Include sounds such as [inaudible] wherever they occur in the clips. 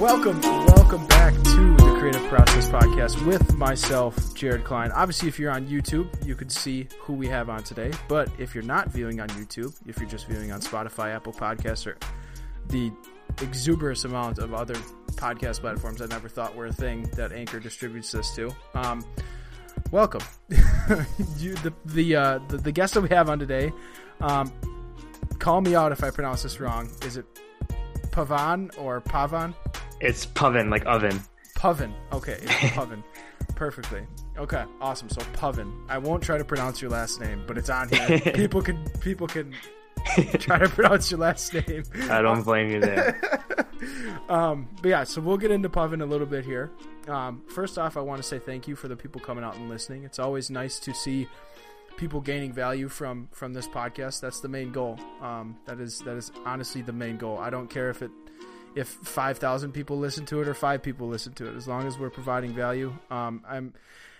Welcome, welcome back to the Creative Process Podcast with myself, Jared Klein. Obviously, if you're on YouTube, you can see who we have on today. But if you're not viewing on YouTube, if you're just viewing on Spotify, Apple Podcasts, or the exuberant amount of other podcast platforms I never thought were a thing that Anchor distributes this to, um, welcome. [laughs] you, the the, uh, the the guest that we have on today. Um, call me out if I pronounce this wrong. Is it Pavan or Pavan? It's Puven, like oven. Puven. Okay, it's [laughs] Puven. Perfectly. Okay, awesome. So Puven. I won't try to pronounce your last name, but it's on here. [laughs] people can people can try to pronounce your last name. I don't blame you there. [laughs] um, but yeah, so we'll get into Puven a little bit here. Um, first off, I want to say thank you for the people coming out and listening. It's always nice to see people gaining value from from this podcast. That's the main goal. Um, that is that is honestly the main goal. I don't care if it if five thousand people listen to it or five people listen to it, as long as we're providing value. Um, I'm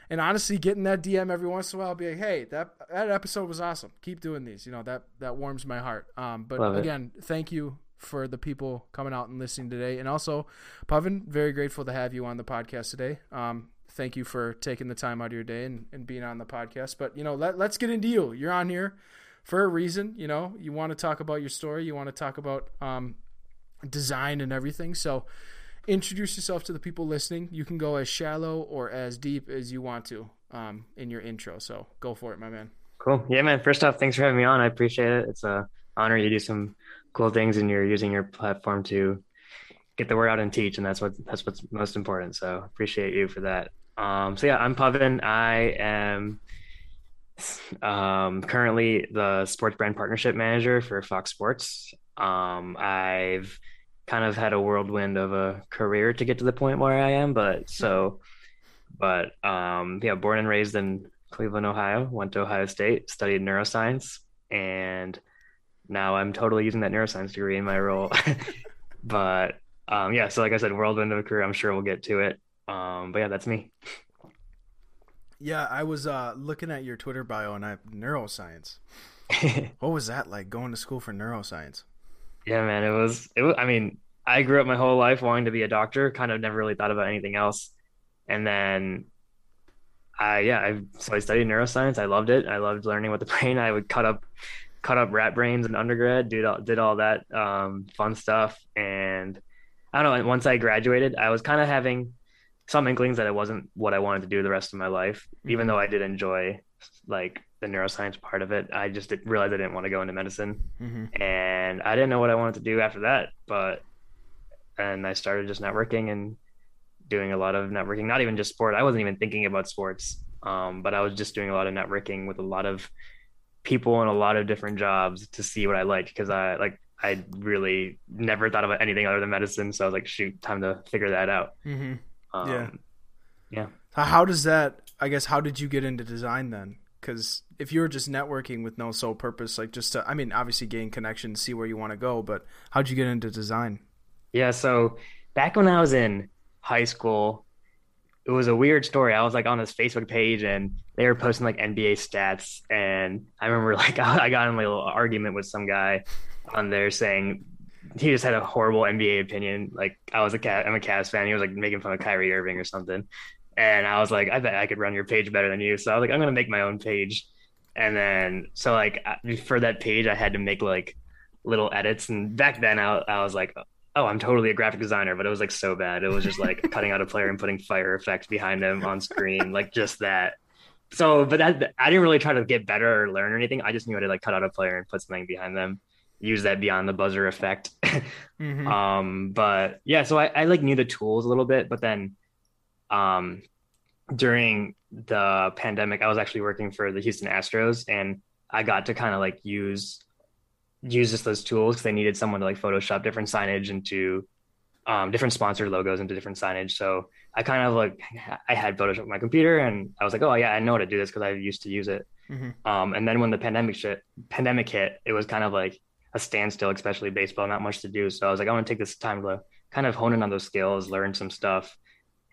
and honestly getting that DM every once in a while, I'll be like, hey, that that episode was awesome. Keep doing these. You know that that warms my heart. Um, but Love it. again, thank you for the people coming out and listening today, and also, Pavan, very grateful to have you on the podcast today. Um, thank you for taking the time out of your day and, and being on the podcast. But you know, let, let's get into you. You're on here for a reason. You know, you want to talk about your story. You want to talk about um, design and everything. So introduce yourself to the people listening. You can go as shallow or as deep as you want to um, in your intro. So go for it, my man. Cool. Yeah, man. First off, thanks for having me on. I appreciate it. It's a honor you do some cool things and you're using your platform to get the word out and teach, and that's what that's what's most important. So appreciate you for that. Um, so yeah, I'm Pavan. I am um, currently the sports brand partnership manager for Fox Sports. Um, I've kind of had a whirlwind of a career to get to the point where I am, but so, but um, yeah, born and raised in Cleveland, Ohio, went to Ohio State, studied neuroscience, and now I'm totally using that neuroscience degree in my role. [laughs] but um, yeah, so like I said, whirlwind of a career. I'm sure we'll get to it. Um, but yeah, that's me. Yeah, I was uh, looking at your Twitter bio and I neuroscience. [laughs] what was that like going to school for neuroscience? Yeah, man, it was, it was, I mean, I grew up my whole life wanting to be a doctor, kind of never really thought about anything else. And then I, yeah, I, so I studied neuroscience. I loved it. I loved learning with the [laughs] brain. I would cut up, cut up rat brains in undergrad, did all, did all that um, fun stuff. And I don't know, once I graduated, I was kind of having some inklings that it wasn't what I wanted to do the rest of my life, even though I did enjoy like the neuroscience part of it. I just realized I didn't want to go into medicine, Mm-hmm. and I didn't know what I wanted to do after that. But and I started just networking and doing a lot of networking, not even just sport. I wasn't even thinking about sports, um, but I was just doing a lot of networking with a lot of people in a lot of different jobs to see what I liked because I like I really never thought about anything other than medicine. So I was like, shoot, time to figure that out. Mm-hmm. Um, Yeah. Yeah. How does that? I guess how did you get into design then? Because if you were just networking with no sole purpose, like just to, I mean, obviously gain connections, see where you want to go, but how'd you get into design? Yeah, so back when I was in high school, it was a weird story. I was like on this Facebook page and they were posting like NBA stats. And I remember [laughs] like I got in a little argument with some guy on there saying he just had a horrible NBA opinion. Like I was a cat, I'm a Cavs fan. He was like making fun of Kyrie Irving or something. And I was like, I bet I could run your page better than you. So I was like, I'm gonna make my own page. And then so like for that page, I had to make like little edits. And back then, I, I was like, oh, I'm totally a graphic designer, but it was like so bad. It was just like [laughs] cutting out a player and putting fire effects behind him on screen, like just that. So, but that I didn't really try to get better or learn or anything. I just knew how to like cut out a player and put something behind them, use that beyond the buzzer effect. [laughs] Mm-hmm. um, but yeah, so I, I like knew the tools a little bit, but then um during the pandemic, I was actually working for the Houston Astros and I got to kind of like use use just those tools because they needed someone to like Photoshop different signage into um, different sponsored logos into different signage. So I kind of like I had Photoshop on my computer and I was like, oh yeah, I know how to do this because I used to use it. Mm-hmm. Um, and then when the pandemic shit pandemic hit, it was kind of like a standstill, especially baseball, not much to do. So I was like, I want to take this time to kind of hone in on those skills, learn some stuff.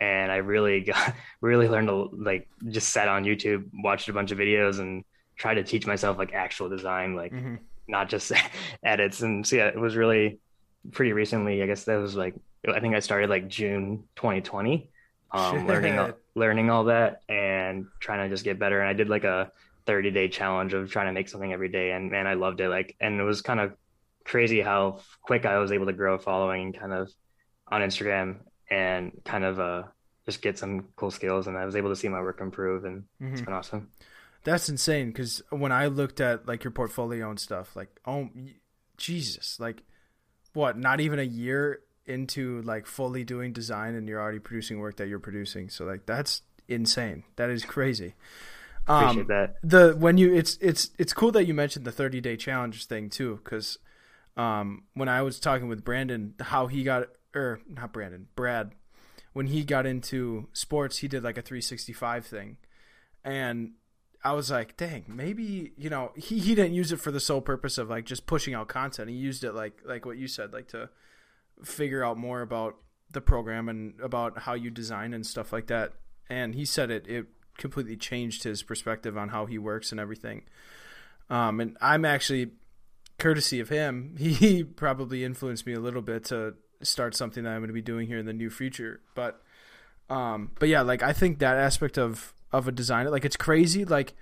And I really got [laughs] really learned to like just sat on YouTube, watched a bunch of videos and tried to teach myself like actual design, like Mm-hmm. not just [laughs] edits. And so yeah, it was really pretty recently, I guess that was like I think I started like June 2020, um, learning learning all that and trying to just get better. And I did like a 30 day challenge of trying to make something every day, and man, I loved it. Like, and it was kind of crazy how quick I was able to grow a following, kind of on Instagram, and kind of uh just get some cool skills. And I was able to see my work improve, and mm-hmm. it's been awesome. That's insane because when I looked at like your portfolio and stuff, like oh Jesus, like what? Not even a year into like fully doing design, and you're already producing work that you're producing. So like that's insane. That is crazy. Um, Appreciate that. The when you it's it's it's cool that you mentioned the 30 day challenge thing too, because um, when I was talking with Brandon, how he got or not Brandon, Brad, when he got into sports, he did like a 365 thing, and I was like, dang, maybe you know he, he didn't use it for the sole purpose of like just pushing out content. He used it like like what you said, like to figure out more about the program and about how you design and stuff like that. And he said it it completely changed his perspective on how he works and everything. Um, and I'm actually courtesy of him, [laughs] he probably influenced me a little bit to start something that I'm going to be doing here in the near future. But um, but yeah, like I think that aspect of of a designer. Like it's crazy. Like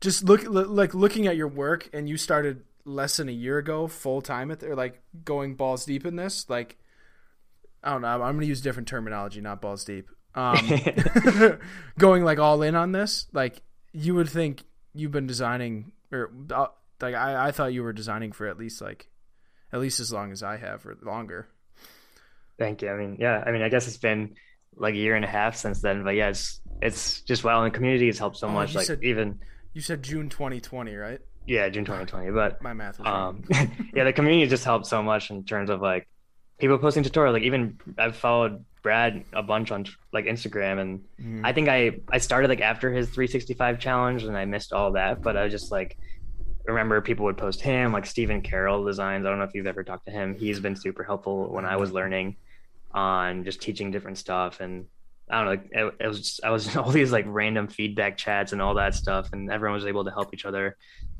just look like looking at your work and you started less than a year ago full time at or like going balls deep in this. Like I don't know. I'm gonna use different terminology, not balls deep. Um, [laughs] [laughs] going like all in on this. Like you would think you've been designing or uh, like I, I thought you were designing for at least like at least as long as I have or longer. Thank you. I mean, yeah. I mean, I guess it's been like a year and a half since then. But yeah, it's it's just wow, and the community has helped so oh, much. Like said, even you said June 2020, right? Yeah, June 2020. But my math. um, [laughs] yeah, the community just helped so much in terms of like people posting tutorials. Like even I've followed Brad a bunch on like Instagram, and mm-hmm. I think I I started like after his 365 challenge, and I missed all that. But I was just like remember people would post him like Stephen Carroll designs. I don't know if you've ever talked to him. He's been super helpful when I was learning on just teaching different stuff and I don't know, it, it was just, I was [laughs] in all these like random feedback chats and all that stuff, and everyone was able to help each other,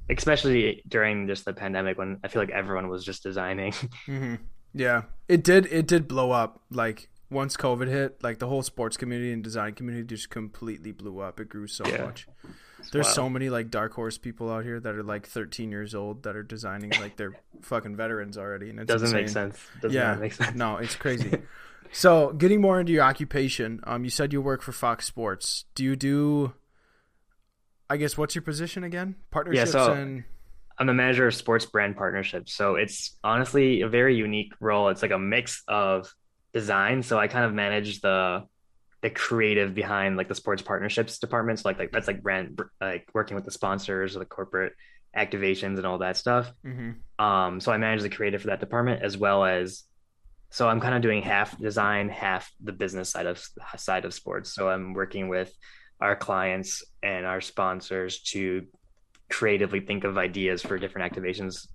especially during just the pandemic when I feel like everyone was just designing. [laughs] Mm-hmm. Yeah, it did. It did blow up. Like once COVID hit, like the whole sports community and design community just completely blew up. It grew so yeah. much. There's so many like dark horse people out here that are like 13 years old that are designing like they're [laughs] fucking veterans already, and it doesn't insane. make sense. Doesn't yeah, make sense. No, it's crazy. [laughs] so, getting more into your occupation, um, you said you work for Fox Sports. Do you do? I guess what's your position again? Partnerships yeah, so and. I'm the manager of sports brand partnerships. So it's honestly a very unique role. It's like a mix of design. So I kind of manage the the creative behind like the sports partnerships departments like like that's like brand like working with the sponsors or the corporate activations and all that stuff. Mm-hmm. um so i manage the creative for that department as well as so i'm kind of doing half design half the business side of side of sports. So i'm working with our clients and our sponsors to creatively think of ideas for different activations.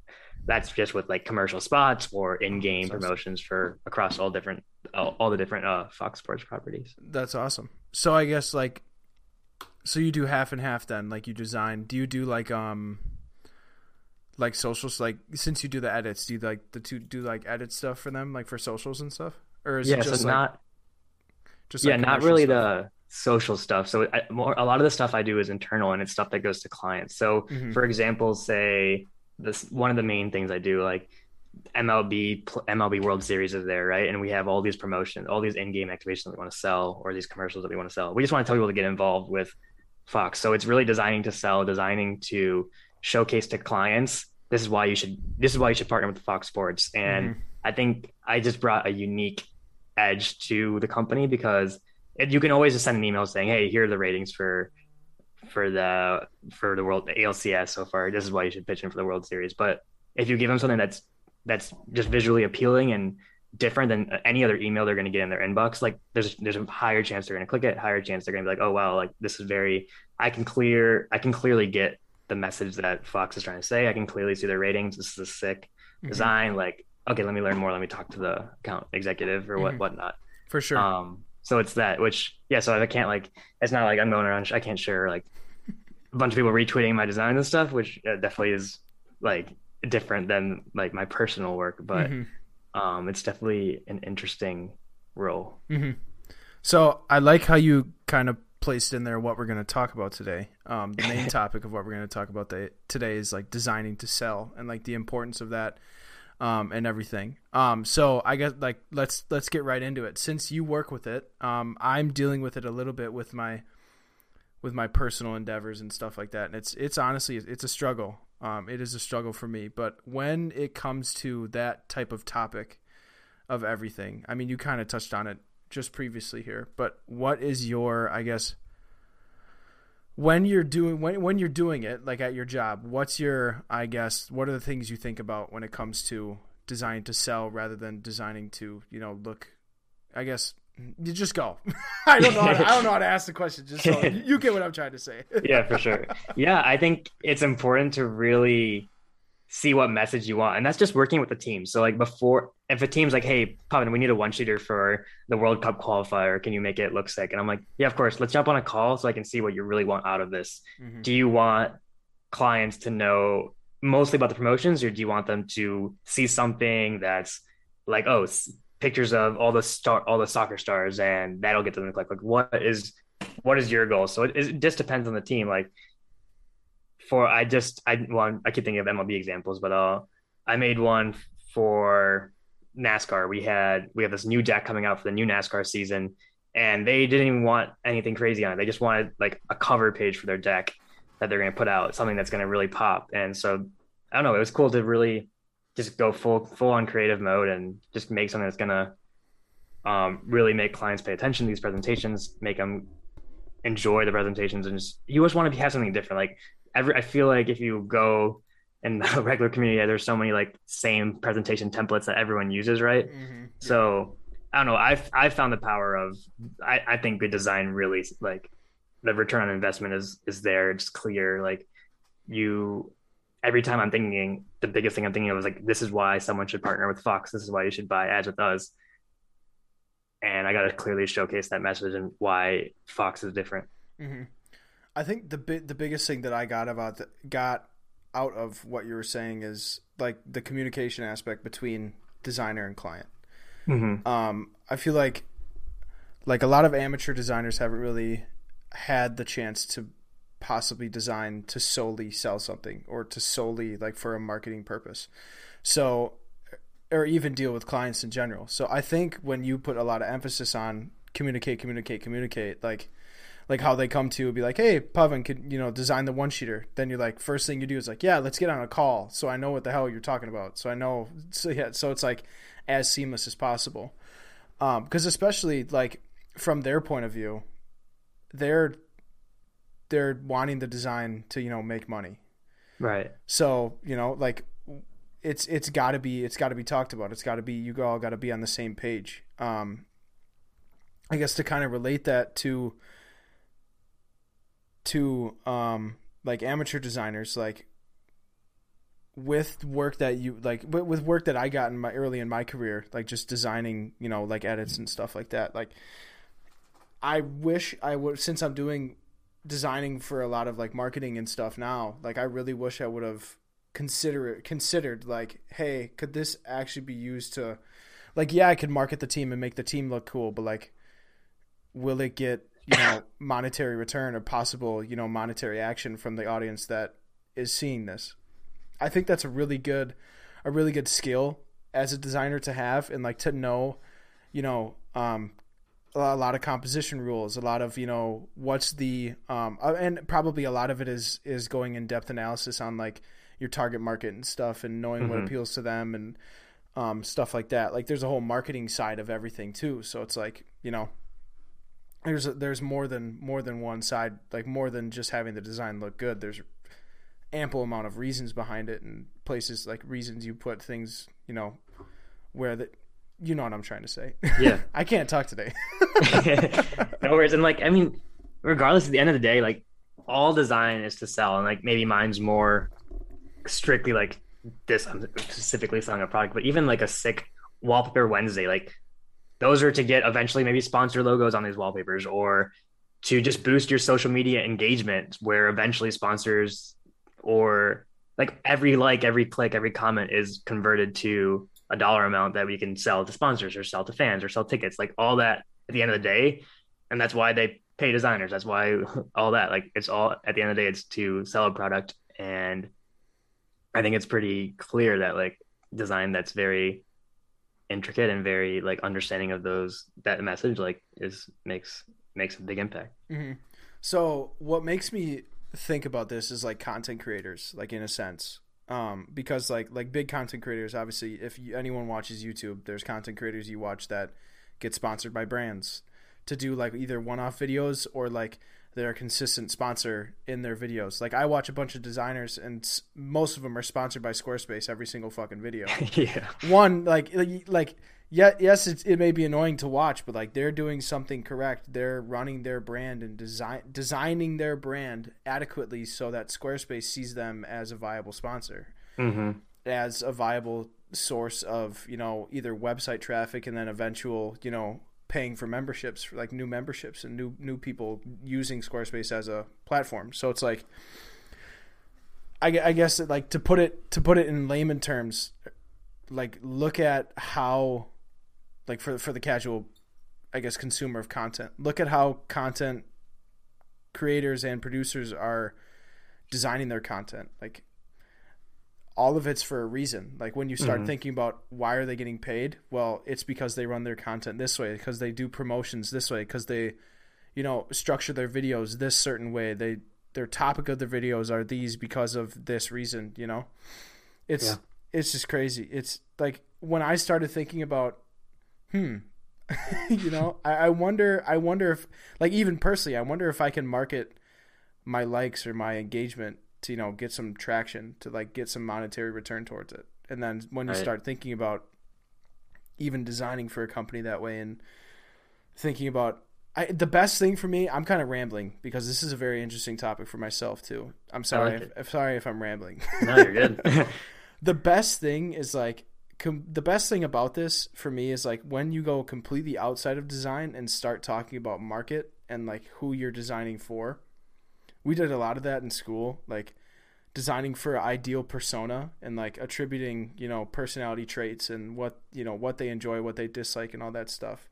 That's just with like commercial spots or in-game promotions for across all different all, all the different uh, Fox Sports properties. That's awesome. So I guess like so you do half and half then like you design do you do like um like socials like since you do the edits do you like the two do like edit stuff for them like for socials and stuff or is yeah, it just so like, not just yeah not really stuff? the social stuff so I, more a lot of the stuff i do is internal and it's stuff that goes to clients so mm-hmm. for example say this one of the main things I do. Like MLB MLB World Series is there, right? And we have all these promotions, all these in-game activations that we want to sell, or these commercials that we want to sell. We just want to tell people to get involved with Fox. So it's really designing to sell, designing to showcase to clients. This is why you should. This is why you should partner with Fox Sports. And mm-hmm. I think I just brought a unique edge to the company because it, you can always just send an email saying, "Hey, here are the ratings for for the for the world the ALCS so far. This is why you should pitch in for the World Series. But if you give them something that's that's just visually appealing and different than any other email they're going to get in their inbox, like there's there's a higher chance they're going to click it, higher chance they're going to be like, oh wow, like this is very I can clear I can clearly get the message that Fox is trying to say. I can clearly see their ratings. This is a sick mm-hmm. design. Like okay, let me learn more. Let me talk to the account executive or what mm-hmm. whatnot. For sure. Um, so it's that, which yeah. So I can't like, it's not like I'm going around. I can't share like a bunch of people retweeting my design and stuff, which uh, definitely is like different than like my personal work. But mm-hmm. um, it's definitely an interesting role. Mm-hmm. So I like how you kind of placed in there what we're going to talk about today. Um, the main [laughs] topic of what we're going to talk about today is like designing to sell and like the importance of that um, and everything. Um, so I guess like let's let's get right into it. Since you work with it, um, I'm dealing with it a little bit with my with my personal endeavors and stuff like that. And it's it's honestly it's a struggle. Um, it is a struggle for me. But when it comes to that type of topic of everything, I mean, you kind of touched on it just previously here. But what is your, I guess, when you're doing when when you're doing it, like at your job, what's your, I guess, what are the things you think about when it comes to designing to sell rather than designing to, you know, look, I guess you just go. [laughs] I don't know. How to, I don't know how to ask the question. Just so [laughs] you get what I'm trying to say. [laughs] yeah, for sure. Yeah, I think it's important to really see what message you want, and that's just working with the team. So like before, if a team's like, "Hey, Pavan, we need a one sheeter for the World Cup qualifier. Can you make it look sick?" And I'm like, "Yeah, of course. Let's jump on a call so I can see what you really want out of this. Mm-hmm. Do you want clients to know mostly about the promotions, or do you want them to see something that's like, oh, pictures of all the star all the soccer stars and that'll get them to click. Like what is what is your goal? So it, it just depends on the team. Like for i just i well i keep thinking of mlb examples but uh i made one for nascar. We had we have this new deck coming out for the new nascar season and they didn't even want anything crazy on it. They just wanted like a cover page for their deck that they're going to put out something that's going to really pop. And so i don't know it was cool to really just go full full on creative mode and just make something that's gonna um, really make clients pay attention to these presentations, make them enjoy the presentations, and just you always want to have something different. Like every, I feel like if you go in [laughs] the regular community, there's so many like same presentation templates that everyone uses, right? Mm-hmm. So I don't know. I've I've found the power of I, I think good design really like the return on investment is is there. It's clear. Like you every time I'm thinking, the biggest thing I'm thinking of is like, this is why someone should partner with Fox. This is why you should buy ads with us. And I got to clearly showcase that message and why Fox is different. Mm-hmm. I think the bi- the biggest thing that I got about the, got out of what you were saying is like the communication aspect between designer and client. Mm-hmm. Um, I feel like like a lot of amateur designers haven't really had the chance to possibly designed to solely sell something or to solely like for a marketing purpose. So or even deal with clients in general. So I think when you put a lot of emphasis on communicate, communicate, communicate, like like how they come to be like, hey, Pavan, could you know design the one sheeter? Then you're like, first thing you do is like, yeah, let's get on a call, so I know what the hell you're talking about. So I know, so yeah, so it's like as seamless as possible. Because um, especially like from their point of view, they're they're wanting the design to you know make money. Right. So you know like it's it's got to be it's got to be talked about. It's got to be you all got to be on the same page. Um i guess to kind of relate that to to um like amateur designers like with work that you like with work that I got in my early in my career like just designing you know like edits and stuff like that like I wish I would since I'm doing designing for a lot of like marketing and stuff now, like I really wish I would have consider considered like, hey, could this actually be used to like yeah, I could market the team and make the team look cool, but like will it get, you know, [coughs] monetary return or possible, you know, monetary action from the audience that is seeing this? I think that's a really good a really good skill as a designer to have and like to know, you know, um, a lot of composition rules, a lot of you know what's the um, uh, and probably a lot of it is is going in depth analysis on like your target market and stuff and knowing mm-hmm. what appeals to them and um, stuff like that. Like there's a whole marketing side of everything too. So it's like you know there's a, there's more than more than one side. Like more than just having the design look good. There's ample amount of reasons behind it and places like reasons you put things you know where that you know what I'm trying to say. Yeah. [laughs] I can't talk today. [laughs] no worries. And like, I mean, regardless at the end of the day, like all design is to sell. And like maybe mine's more strictly like this, I'm specifically selling a product, but even like a sick wallpaper Wednesday, like those are to get eventually maybe sponsor logos on these wallpapers or to just boost your social media engagement where eventually sponsors or like every like, every click, every comment is converted to a dollar amount that we can sell to sponsors or sell to fans or sell tickets, like all that at the end of the day. And that's why they pay designers. That's why [laughs] all that, like it's all at the end of the day, it's to sell a product. And I think it's pretty clear that like design that's very intricate and very like understanding of those that message like is makes makes a big impact. Mm-hmm. So what makes me think about this is like content creators, like in a sense, um, because like like big content creators. Obviously, if you, anyone watches YouTube, there's content creators you watch that get sponsored by brands to do like either one-off videos or like they're a consistent sponsor in their videos. Like I watch a bunch of designers, and most of them are sponsored by Squarespace every single fucking video. [laughs] yeah. One like like yeah, yes, it, it may be annoying to watch, but like they're doing something correct. They're running their brand and design designing their brand adequately so that Squarespace sees them as a viable sponsor, mm-hmm. as a viable source of you know either website traffic and then eventual you know paying for memberships for like new memberships and new new people using Squarespace as a platform. So it's like I, I guess like to put it to put it in layman terms, like look at how like for for the casual I guess consumer of content. Look at how content creators and producers are designing their content. Like all of it's for a reason. Like when you start mm-hmm. thinking about why are they getting paid? Well, it's because they run their content this way, because they do promotions this way, because they, you know, structure their videos this certain way. They their topic of their videos are these because of this reason. You know, it's yeah. it's just crazy. It's like when I started thinking about, hmm, [laughs] you know, I, I wonder, I wonder if, like, even personally, I wonder if I can market my likes or my engagement to you know get some traction to like get some monetary return towards it. And then when you right. start thinking about even designing for a company that way and thinking about I, the best thing for me i'm kind of rambling because this is a very interesting topic for myself too. I'm sorry like if, sorry if i'm rambling. No you're good. [laughs] The best thing is like com- the best thing about this for me is like when you go completely outside of design and start talking about market and like who you're designing for we did a lot of that in school, like designing for ideal persona and like attributing, you know, personality traits and what, you know, what they enjoy, what they dislike and all that stuff.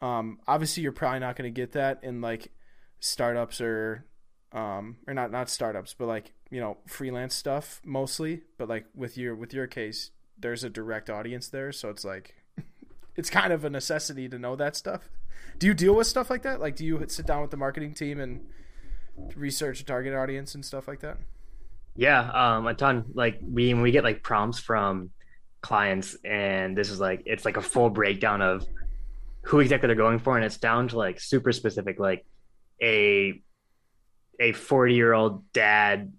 Um, obviously you're probably not going to get that in like startups or um or not not startups, but like, you know, freelance stuff mostly, but like with your with your case, there's a direct audience there, so it's like [laughs] it's kind of a necessity to know that stuff. Do you deal with stuff like that? Like do you sit down with the marketing team and research a target audience and stuff like that? Yeah, um, a ton. Like we we get like prompts from clients, and this is like it's like a full breakdown of who exactly they're going for, and it's down to like super specific, like a a forty year old dad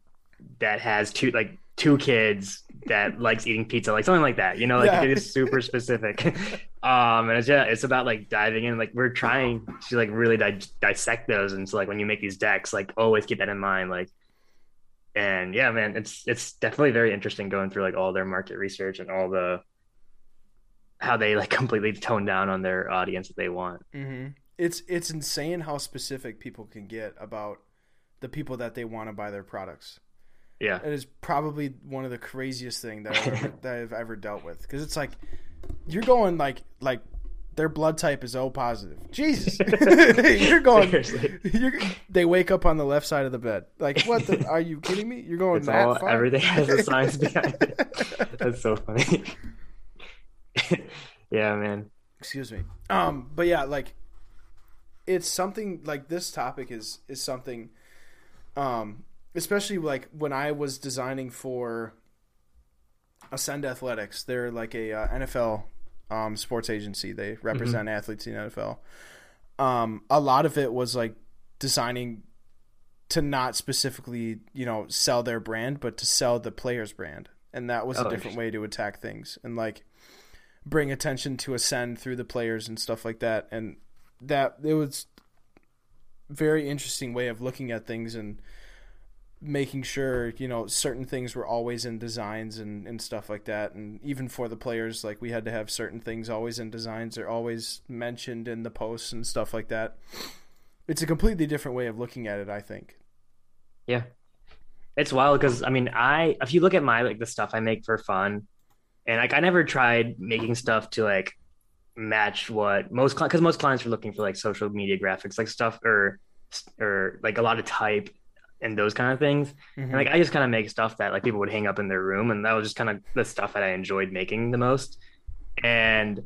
that has two like two kids that likes eating pizza, like something like that. You know, like yeah. it is super specific. [laughs] um, and it's yeah, it's about like diving in. Like we're trying to like really di- dissect those, and so like when you make these decks, like always keep that in mind. Like, and yeah, man, it's it's definitely very interesting going through like all their market research and all the how they like [laughs] completely tone down on their audience that they want. Mm-hmm. It's it's insane how specific people can get about the people that they want to buy their products. Yeah, it is probably one of the craziest thing that I've ever, [laughs] that I've ever dealt with because it's like you're going like like their blood type is O positive. Jesus, [laughs] [laughs] you're going. You're, they wake up on the left side of the bed. Like, what? The, are you kidding me? You're going it's that all, far? Everything has a science behind it. That's so funny. yeah, man. Excuse me. Um, but yeah, like, it's something like this topic is is something. Um, especially like when I was designing for Ascend Athletics. They're like a uh, NFL um, sports agency. They represent mm-hmm. athletes in NFL. Um, a lot of it was like designing to not specifically, you know, sell their brand, but to sell the player's brand, and that was oh, a different way to attack things and like bring attention to Ascend through the players and stuff like that. And that it was very interesting way of looking at things and making sure you know certain things were always in designs and, and stuff like that. And even for the players like we had to have certain things always in designs or always mentioned in the posts and stuff like that. It's a completely different way of looking at it i think. Yeah. It's wild because i mean i if you look at my like the stuff i make for fun and like I never tried making stuff to like match what most because most clients are looking for like social media graphics, like stuff or or like a lot of type and those kind of things. Mm-hmm. And like I just kind of make stuff that like people would hang up in their room, and that was just kind of the stuff that I enjoyed making the most. And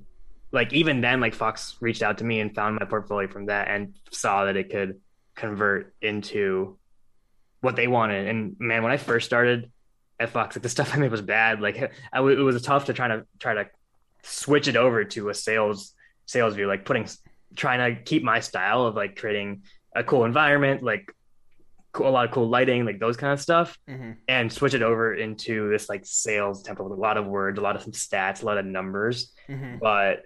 like even then, like Fox reached out to me and found my portfolio from that and saw that it could convert into what they wanted. And man, when I first started at Fox, like the [laughs] stuff I made was bad. Like I, it was tough to try to try to switch it over to a sales sales view, like putting trying to keep my style of like creating a cool environment, like cool, a lot of cool lighting, like those kind of stuff, mm-hmm. and switch it over into this like sales template with a lot of words, a lot of stats, a lot of numbers. Mm-hmm. But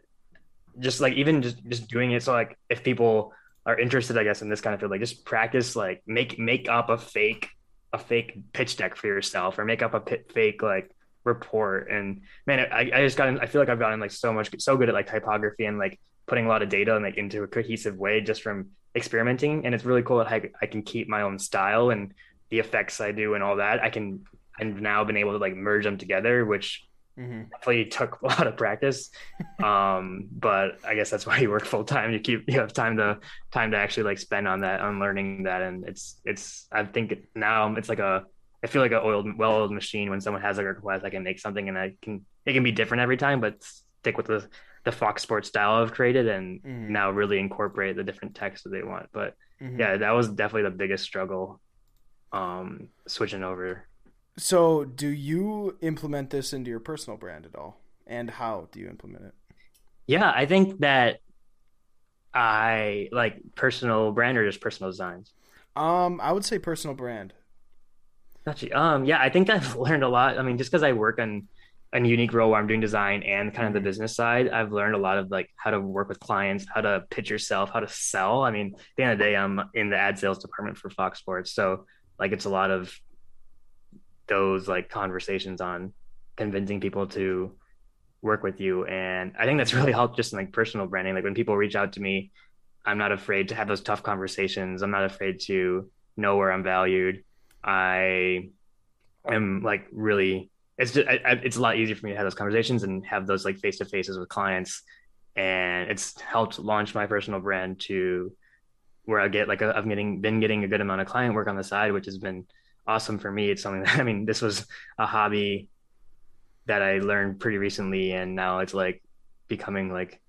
just like even just just doing it so like if people are interested, I guess, in this kind of field, like just practice, like make make up a fake a fake pitch deck for yourself, or make up a pit, fake like report. And man, I, I just got I feel like I've gotten like so much so good at like typography and like putting a lot of data and like into a cohesive way just from experimenting. And it's really cool that I, I can keep my own style and the effects I do and all that. I can I've now been able to like merge them together, which Mm-hmm. Definitely took a lot of practice, [laughs] um, but I guess that's why you work full time. You keep you have time to time to actually like spend on that, on learning that, and it's it's. I think now it's like a. I feel like a oiled, well-oiled machine. When someone has a request, I can make something, and I can it can be different every time, but stick with the the Fox Sports style I've created, and mm-hmm. now really incorporate the different text that they want. But mm-hmm. yeah, that was definitely the biggest struggle, um, switching over so, do you implement this into your personal brand at all? And how do you implement it? Yeah, I think that I like personal brand or just personal designs. Um, I would say personal brand. Gotcha. Um, yeah, I think I've [laughs] learned a lot. I mean, just because I work on a unique role where I'm doing design and kind of the mm-hmm. business side, I've learned a lot of like how to work with clients, how to pitch yourself, how to sell. I mean, at the end of the day, I'm in the ad sales department for Fox Sports, so like it's a lot of those like conversations on convincing people to work with you and i think that's [laughs] really helped just in like personal branding like when people reach out to me i'm not afraid to have those tough conversations i'm not afraid to know where i'm valued i am like really it's just I, I, it's a lot easier for me to have those conversations and have those like face to faces with clients and it's helped launch my personal brand to where i get like i am getting been getting a good amount of client work on the side which has been awesome for me. It's something [laughs] that I mean, this was a hobby that I learned pretty recently, and now it's like becoming like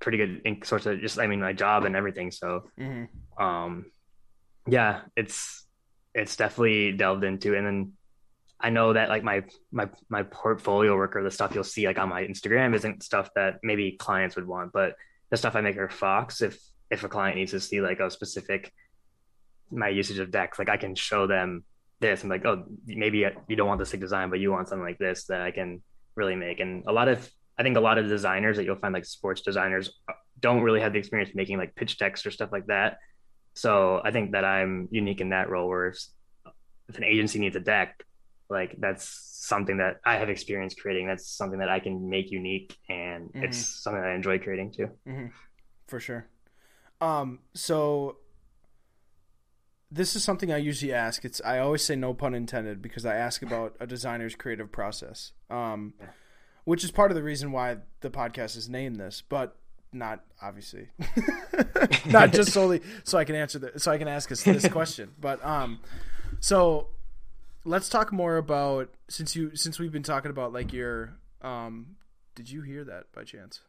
pretty good in sorts of just I mean my job and everything. So, mm-hmm. um, yeah, it's it's definitely delved into, and then I know that like my my my portfolio work or the stuff you'll see like on my Instagram isn't stuff that maybe clients would want, but the stuff I make for Fox, if if a client needs to see like a specific my usage of decks, like I can show them this i'm like oh maybe you don't want this design but you want something like this that i can really make. And a lot of i think a lot of designers that you'll find like sports designers uh, don't really have the experience making like pitch decks or stuff like that. So i think that i'm unique in that role where if, if an agency needs a deck like that's something that i have experience creating that's something that i can make unique and mm-hmm. it's something that i enjoy creating too mm-hmm. for sure um so this is something I usually ask. It's I always say no pun intended because I ask about a designer's creative process, um, which is part of the reason why the podcast is named this, but not obviously, [laughs] not just solely so I can answer the, so I can ask us this [laughs] question. But um, so let's talk more about since you since we've been talking about like your um, did you hear that by chance?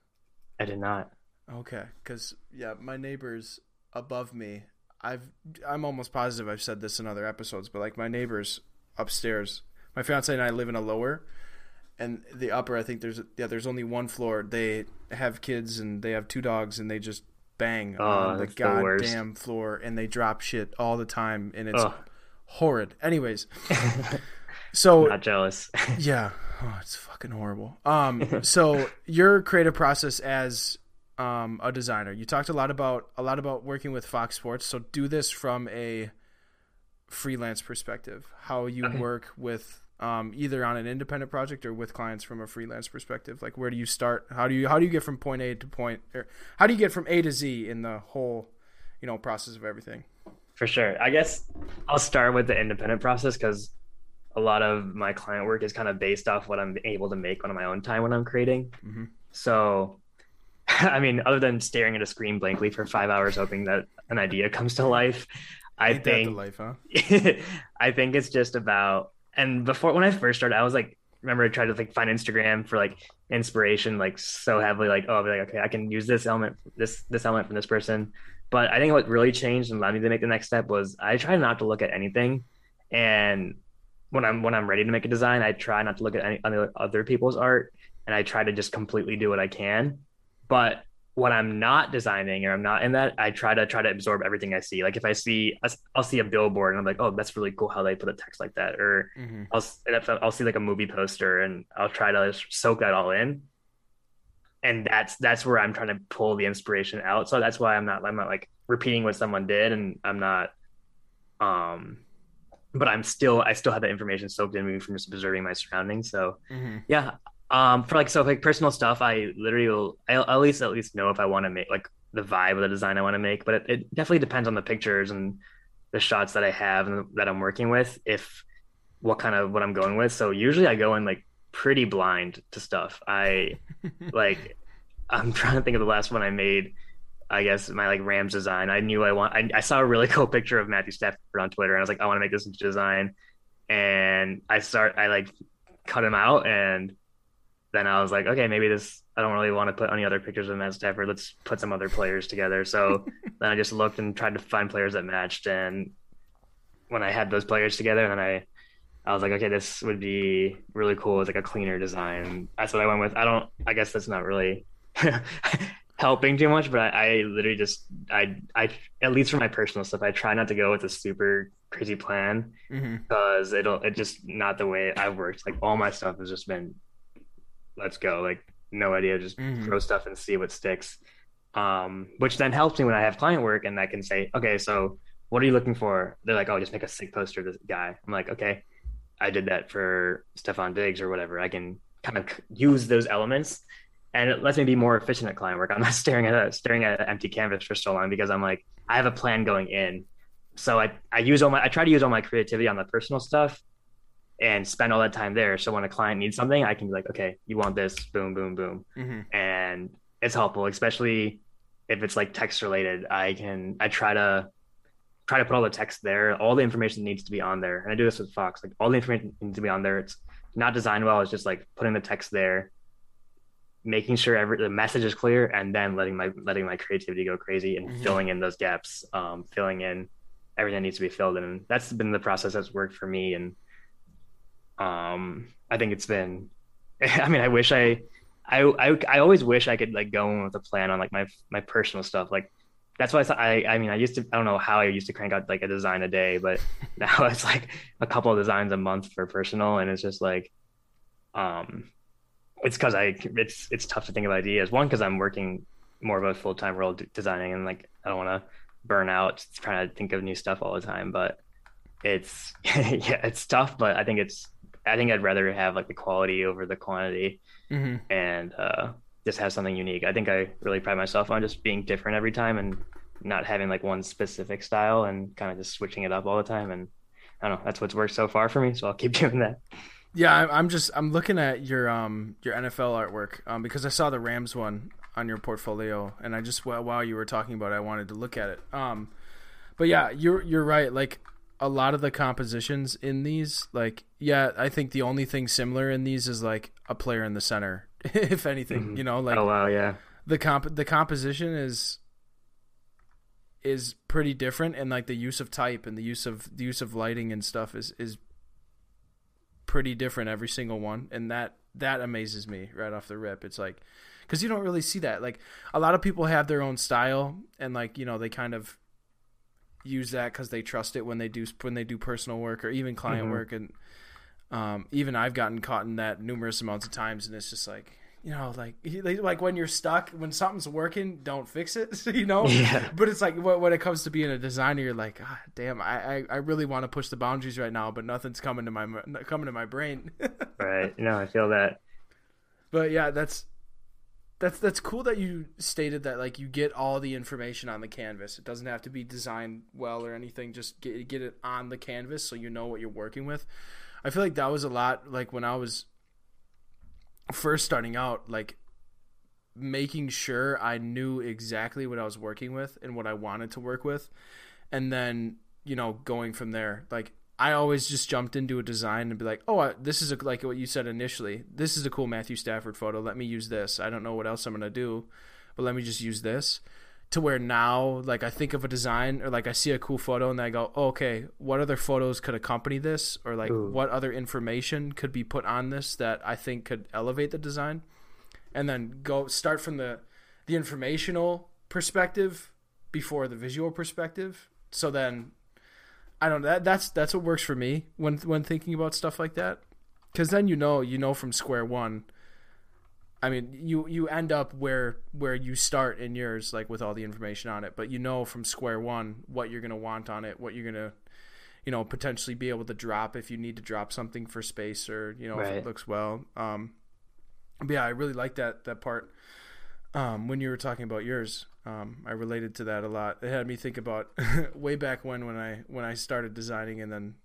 I did not. Okay, because yeah, my neighbors above me I've I'm almost positive I've said this in other episodes, but like my neighbors upstairs, my fiance and I live in a lower, and the upper I think there's yeah there's only one floor. They have kids and they have two dogs and they just bang oh, on the goddamn the floor and they drop shit all the time and it's oh. Horrid. Anyways, [laughs] so not jealous. [laughs] yeah, oh, it's fucking horrible. Um, so your creative process as um, a designer. You talked a lot about a lot about working with Fox Sports. So do this from a freelance perspective. How you okay. work with um, either on an independent project or with clients from a freelance perspective. Like where do you start? How do you how do you get from point A to point or how do you get from A to Z in the whole you know process of everything? For sure. I guess I'll start with the independent process because a lot of my client work is kind of based off what I'm able to make on my own time when I'm creating. Mm-hmm. So, [laughs] I mean, other than staring at a screen blankly for five hours hoping that an idea comes to life, I Ain't think life, huh? [laughs] I think it's just about and before when I first started, I was like remember I tried to like find Instagram for like inspiration like so heavily like oh I'll be like okay I can use this element this this element from this person. But I think what really changed and allowed me to make the next step was I try not to look at anything and when I'm when I'm ready to make a design, I try not to look at any other other people's art and I try to just completely do what I can. But when I'm not designing or I'm not in that, I try to try to absorb everything I see. Like if I see, I'll see a billboard and I'm like, oh, that's really cool how they put a text like that. Or Mm-hmm. I'll I'll see like a movie poster and I'll try to soak that all in. And that's that's where I'm trying to pull the inspiration out. So that's why I'm not I'm not like repeating what someone did, and I'm not. Um, but I'm still I still have that information soaked in me from just observing my surroundings. So Mm-hmm. yeah. Um, for like so like personal stuff, I literally will I'll at least at least know if I want to make like the vibe of the design I want to make. But it, it definitely depends on the pictures and the shots that I have and that I'm working with. If what kind of what I'm going with. So usually I go in like pretty blind to stuff. I [laughs] like I'm [laughs] trying to think of the last one I made. I guess my like Rams design. I knew I want. I, I saw a really [laughs] cool picture of Matthew Stafford on Twitter, and I was like, I want to make this into design. And I start. I like cut him out, and then I was like, okay, maybe this. I don't really want to put any other pictures of Matt Stafford. Let's put some other players together. So then I just looked and tried to find players that matched. And when I had those players together, and then I I was like, okay, this would be really cool. It's like a cleaner design. That's what I went with. I don't. I guess that's not really [laughs] helping too much, but I, I literally just I I at least for my personal stuff, I try not to go with a super crazy plan Mm-hmm. because it'll it just not the way I've worked. Like all my stuff has just been, let's go. Like no idea, just Mhm. throw stuff and see what sticks. Um, which then helps me when I have client work and I can say, okay, so what are you looking for? They're like, oh, just make a sick poster of this guy. I'm like, okay, I did that for Stefon Diggs or whatever. I can kind of use those elements and it lets me be more efficient at client work. I'm not [laughs] staring at a, staring at an empty canvas for so long because I'm like, I have a plan going in. So I, I use all my, I try to use all my creativity on the personal stuff and spend all that time there. So when a client needs something, I can be like, okay, you want this, boom, boom, boom. Mm-hmm. And it's helpful, especially if it's like text related. I can, I try to, try to put all the text there. All the information needs to be on there. And I do this with Fox. Like all the information needs to be on there. It's not designed well. It's just like putting the text there, making sure every the message is clear, and then letting my letting my creativity go crazy and Mhm. filling in those gaps, um, filling in everything that needs to be filled in. And that's been the process that's worked for me. And um, I think it's been. [laughs] I mean, I wish I, I, I, I always wish I could like go in with a plan on like my my personal stuff. Like that's why I, I I mean I used to I don't know how I used to crank out like a design a day, but [laughs] now it's like a couple of designs a month for personal, and it's just like, um, it's because I it's it's tough to think of ideas. One because I'm working more of a full time role designing, and like I don't want to burn out trying to think of new stuff all the time. But it's [laughs] yeah, it's tough. But I think it's I think I'd rather have like the quality over the quantity Mm-hmm. and uh, just have something unique. I think I really pride myself on just being different every time and not having like one specific style and kind of just switching it up all the time. And I don't know, that's what's worked so far for me. So I'll keep [laughs] doing that. Yeah, I'm- just I'm looking at your um your NFL artwork um because I saw the Rams one on your portfolio and I just while while you were talking about it, I wanted to look at it. Um, but yeah, you're you're right. Like a lot of the compositions in these, like yeah, I think the only thing similar in these is like a player in the center, [laughs] if anything. Mhm. You know, like oh wow, yeah, the comp the composition is is pretty different and like the use of type and the use of the use of lighting and stuff is is pretty different every single one and that that amazes me right off the rip it's like because you don't really see that like a lot of people have their own style and like you know they kind of use that because they trust it when they do when they do personal work or even client Mhm. work and um, even I've gotten caught in that numerous amounts of times and it's just like you know like like when you're stuck when something's working don't fix it [laughs] you know yeah, but it's like when when it comes to being a designer, you're like, ah, damn, I, I, I really want to push the boundaries right now, but nothing's coming to my coming to my brain. [laughs] right. Know, I feel that. but yeah, that's that's that's cool that you stated that like you get all the information on the canvas. It doesn't have to be designed well or anything. Just get get it on the canvas so you know what you're working with. I feel like that was a lot like when I was first starting out, like making sure I knew exactly what I was working with and what I wanted to work with, and then you know going from there. Like I always just jumped into a design and be like, oh, I, this is a, like what you said initially. This is a cool Matthew Stafford photo. Let me use this. I don't know what else I'm gonna do, but let me just use this. To where now, like I think of a design or like I see a cool photo and then I go, oh, okay, what other photos could accompany this, or like Ooh. what other information could be put on this that I think could elevate the design, and then go start from the the informational perspective before the visual perspective. So then I don't know. That, that's that's what works for me when when thinking about stuff like that, because then you know you know from square one. I mean, you you end up where where you start in yours, like with all the information on it, but you know from square one what you're gonna want on it, what you're gonna, you know, potentially be able to drop if you need to drop something for space or you know if it looks well. Um, but yeah, I really like that that part. Um, when you were talking about yours, um, I related to that a lot. It had me think about [laughs] way back when when I when I started designing and then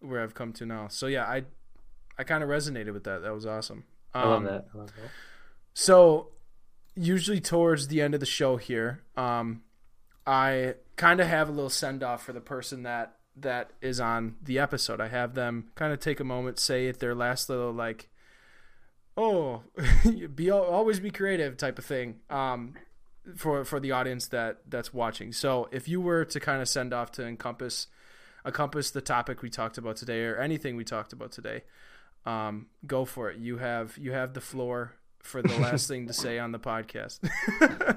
where I've come to now. So yeah, I I kind of resonated with that. That was awesome. I love Um, that. I love that. So, usually towards the end of the show here, um, I kind of have a little send off for the person that that is on the episode. I have them kind of take a moment, say it their last little like, "Oh, [laughs] be always be creative" type of thing. Um, for for the audience that that's watching. So, if you were to kind of send off to encompass encompass the topic we talked about today or anything we talked about today, um, go for it. You have you have the floor for the last thing to say on the podcast.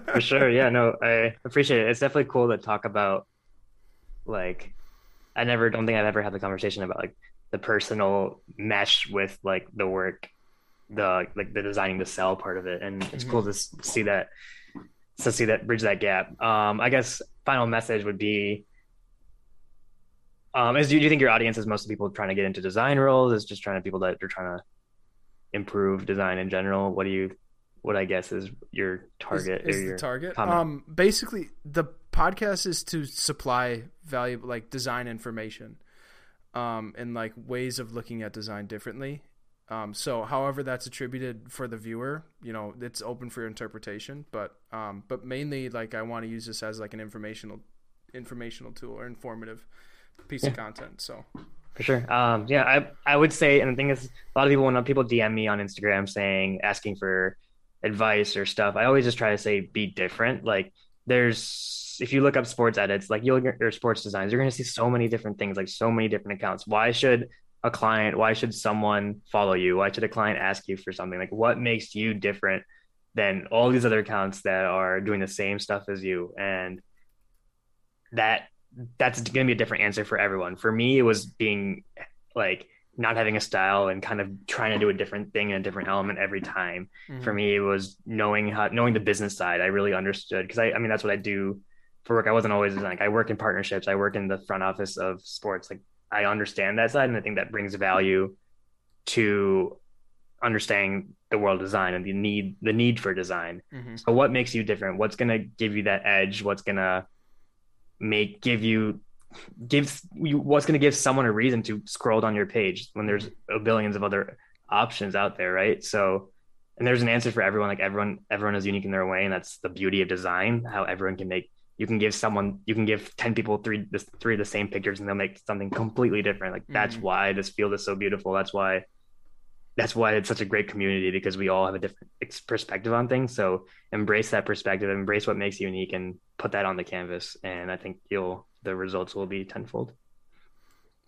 [laughs] For sure. Yeah, no, I appreciate it. It's definitely cool to talk about like I never don't think I've ever had the conversation about like the personal mesh with like the work, the like the designing the cell part of it. And it's cool to see that to see that bridge that gap. Um, I guess final message would be um, is do you think your audience is mostly people trying to get into design roles? Is just trying to people that are trying to improve design in general? What do you what I guess is your target is, or is your the target. comment? Um, basically, the podcast is to supply valuable like design information, um, and like ways of looking at design differently. Um, so, however that's attributed for the viewer, you know, it's open for your interpretation. But, um, but mainly, like, I want to use this as like an informational, informational tool or informative piece of content. So, For sure. Um, yeah, I I would say, and the thing is, a lot of people when people DM me on Instagram saying asking for advice or stuff, I always just try to say be different. Like there's if you look up sports edits, like you'll or sports designs, you're gonna see so many different things, like so many different accounts. Why should a client, why should someone follow you? Why should a client ask you for something? Like what makes you different than all these other accounts that are doing the same stuff as you? And that that's going to be a different answer for everyone. For me, it was being like not having a style and kind of trying to do a different thing and a different element every time. Mm-hmm. For me, it was knowing how knowing the business side. I really understood because I, I mean that's what I do for work. I wasn't always like I work in partnerships. I work in the front office of sports. Like I understand that side, and I think that brings value to understanding the world design and the need the need for design. Mhm. So what makes you different? What's gonna give you that edge? What's gonna make give you gives you what's gonna give someone a reason to scroll down your page when there's billions of other options out there, right? So and there's an answer for everyone. Like everyone everyone is unique in their way, and that's the beauty of design. How everyone can make you can give someone you can give 10 people three this three of the same pictures and they'll make something completely different like that's Mhm. why this field is so beautiful that's why that's why it's such a great community because we all have a different ex- perspective on things so embrace that perspective embrace what makes you unique and put that on the canvas and i think you'll the results will be tenfold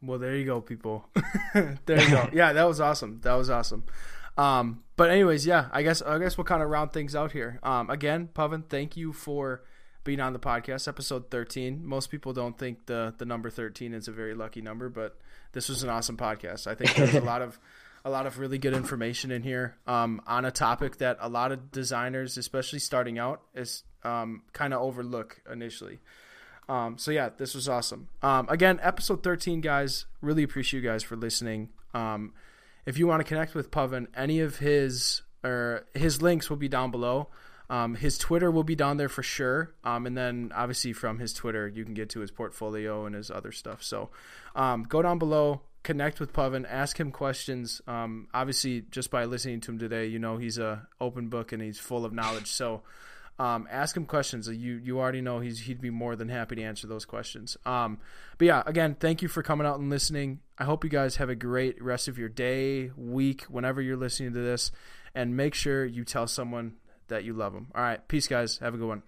Well, there you go, people. [laughs] there you go. Yeah, that was awesome. That was awesome. Um, but anyways, yeah, I guess I guess we'll kind of round things out here. Um, again, Pavan, thank you for being on the podcast, episode thirteen. Most people don't think the the number thirteen is a very lucky number, but this was an awesome podcast. I think there's a lot of a lot of really good information in here um, on a topic that a lot of designers, especially starting out, is um, kind of overlook initially. Um, so yeah, this was awesome. Um, again, episode 13, guys. Really appreciate you guys for listening. Um, if you want to connect with Pavan, any of his or his links will be down below. Um, his Twitter will be down there for sure. Um, and then obviously from his Twitter, you can get to his portfolio and his other stuff. So um, go down below, connect with Pavan, ask him questions. Um, obviously, just by listening to him today, you know he's a open book and he's full of knowledge. So um, ask him questions. You you already know he's he'd be more than happy to answer those questions. Um, but yeah, again, thank you for coming out and listening. I hope you guys have a great rest of your day, week, whenever you're listening to this, and make sure you tell someone that you love them. All right, peace, guys. Have a good one.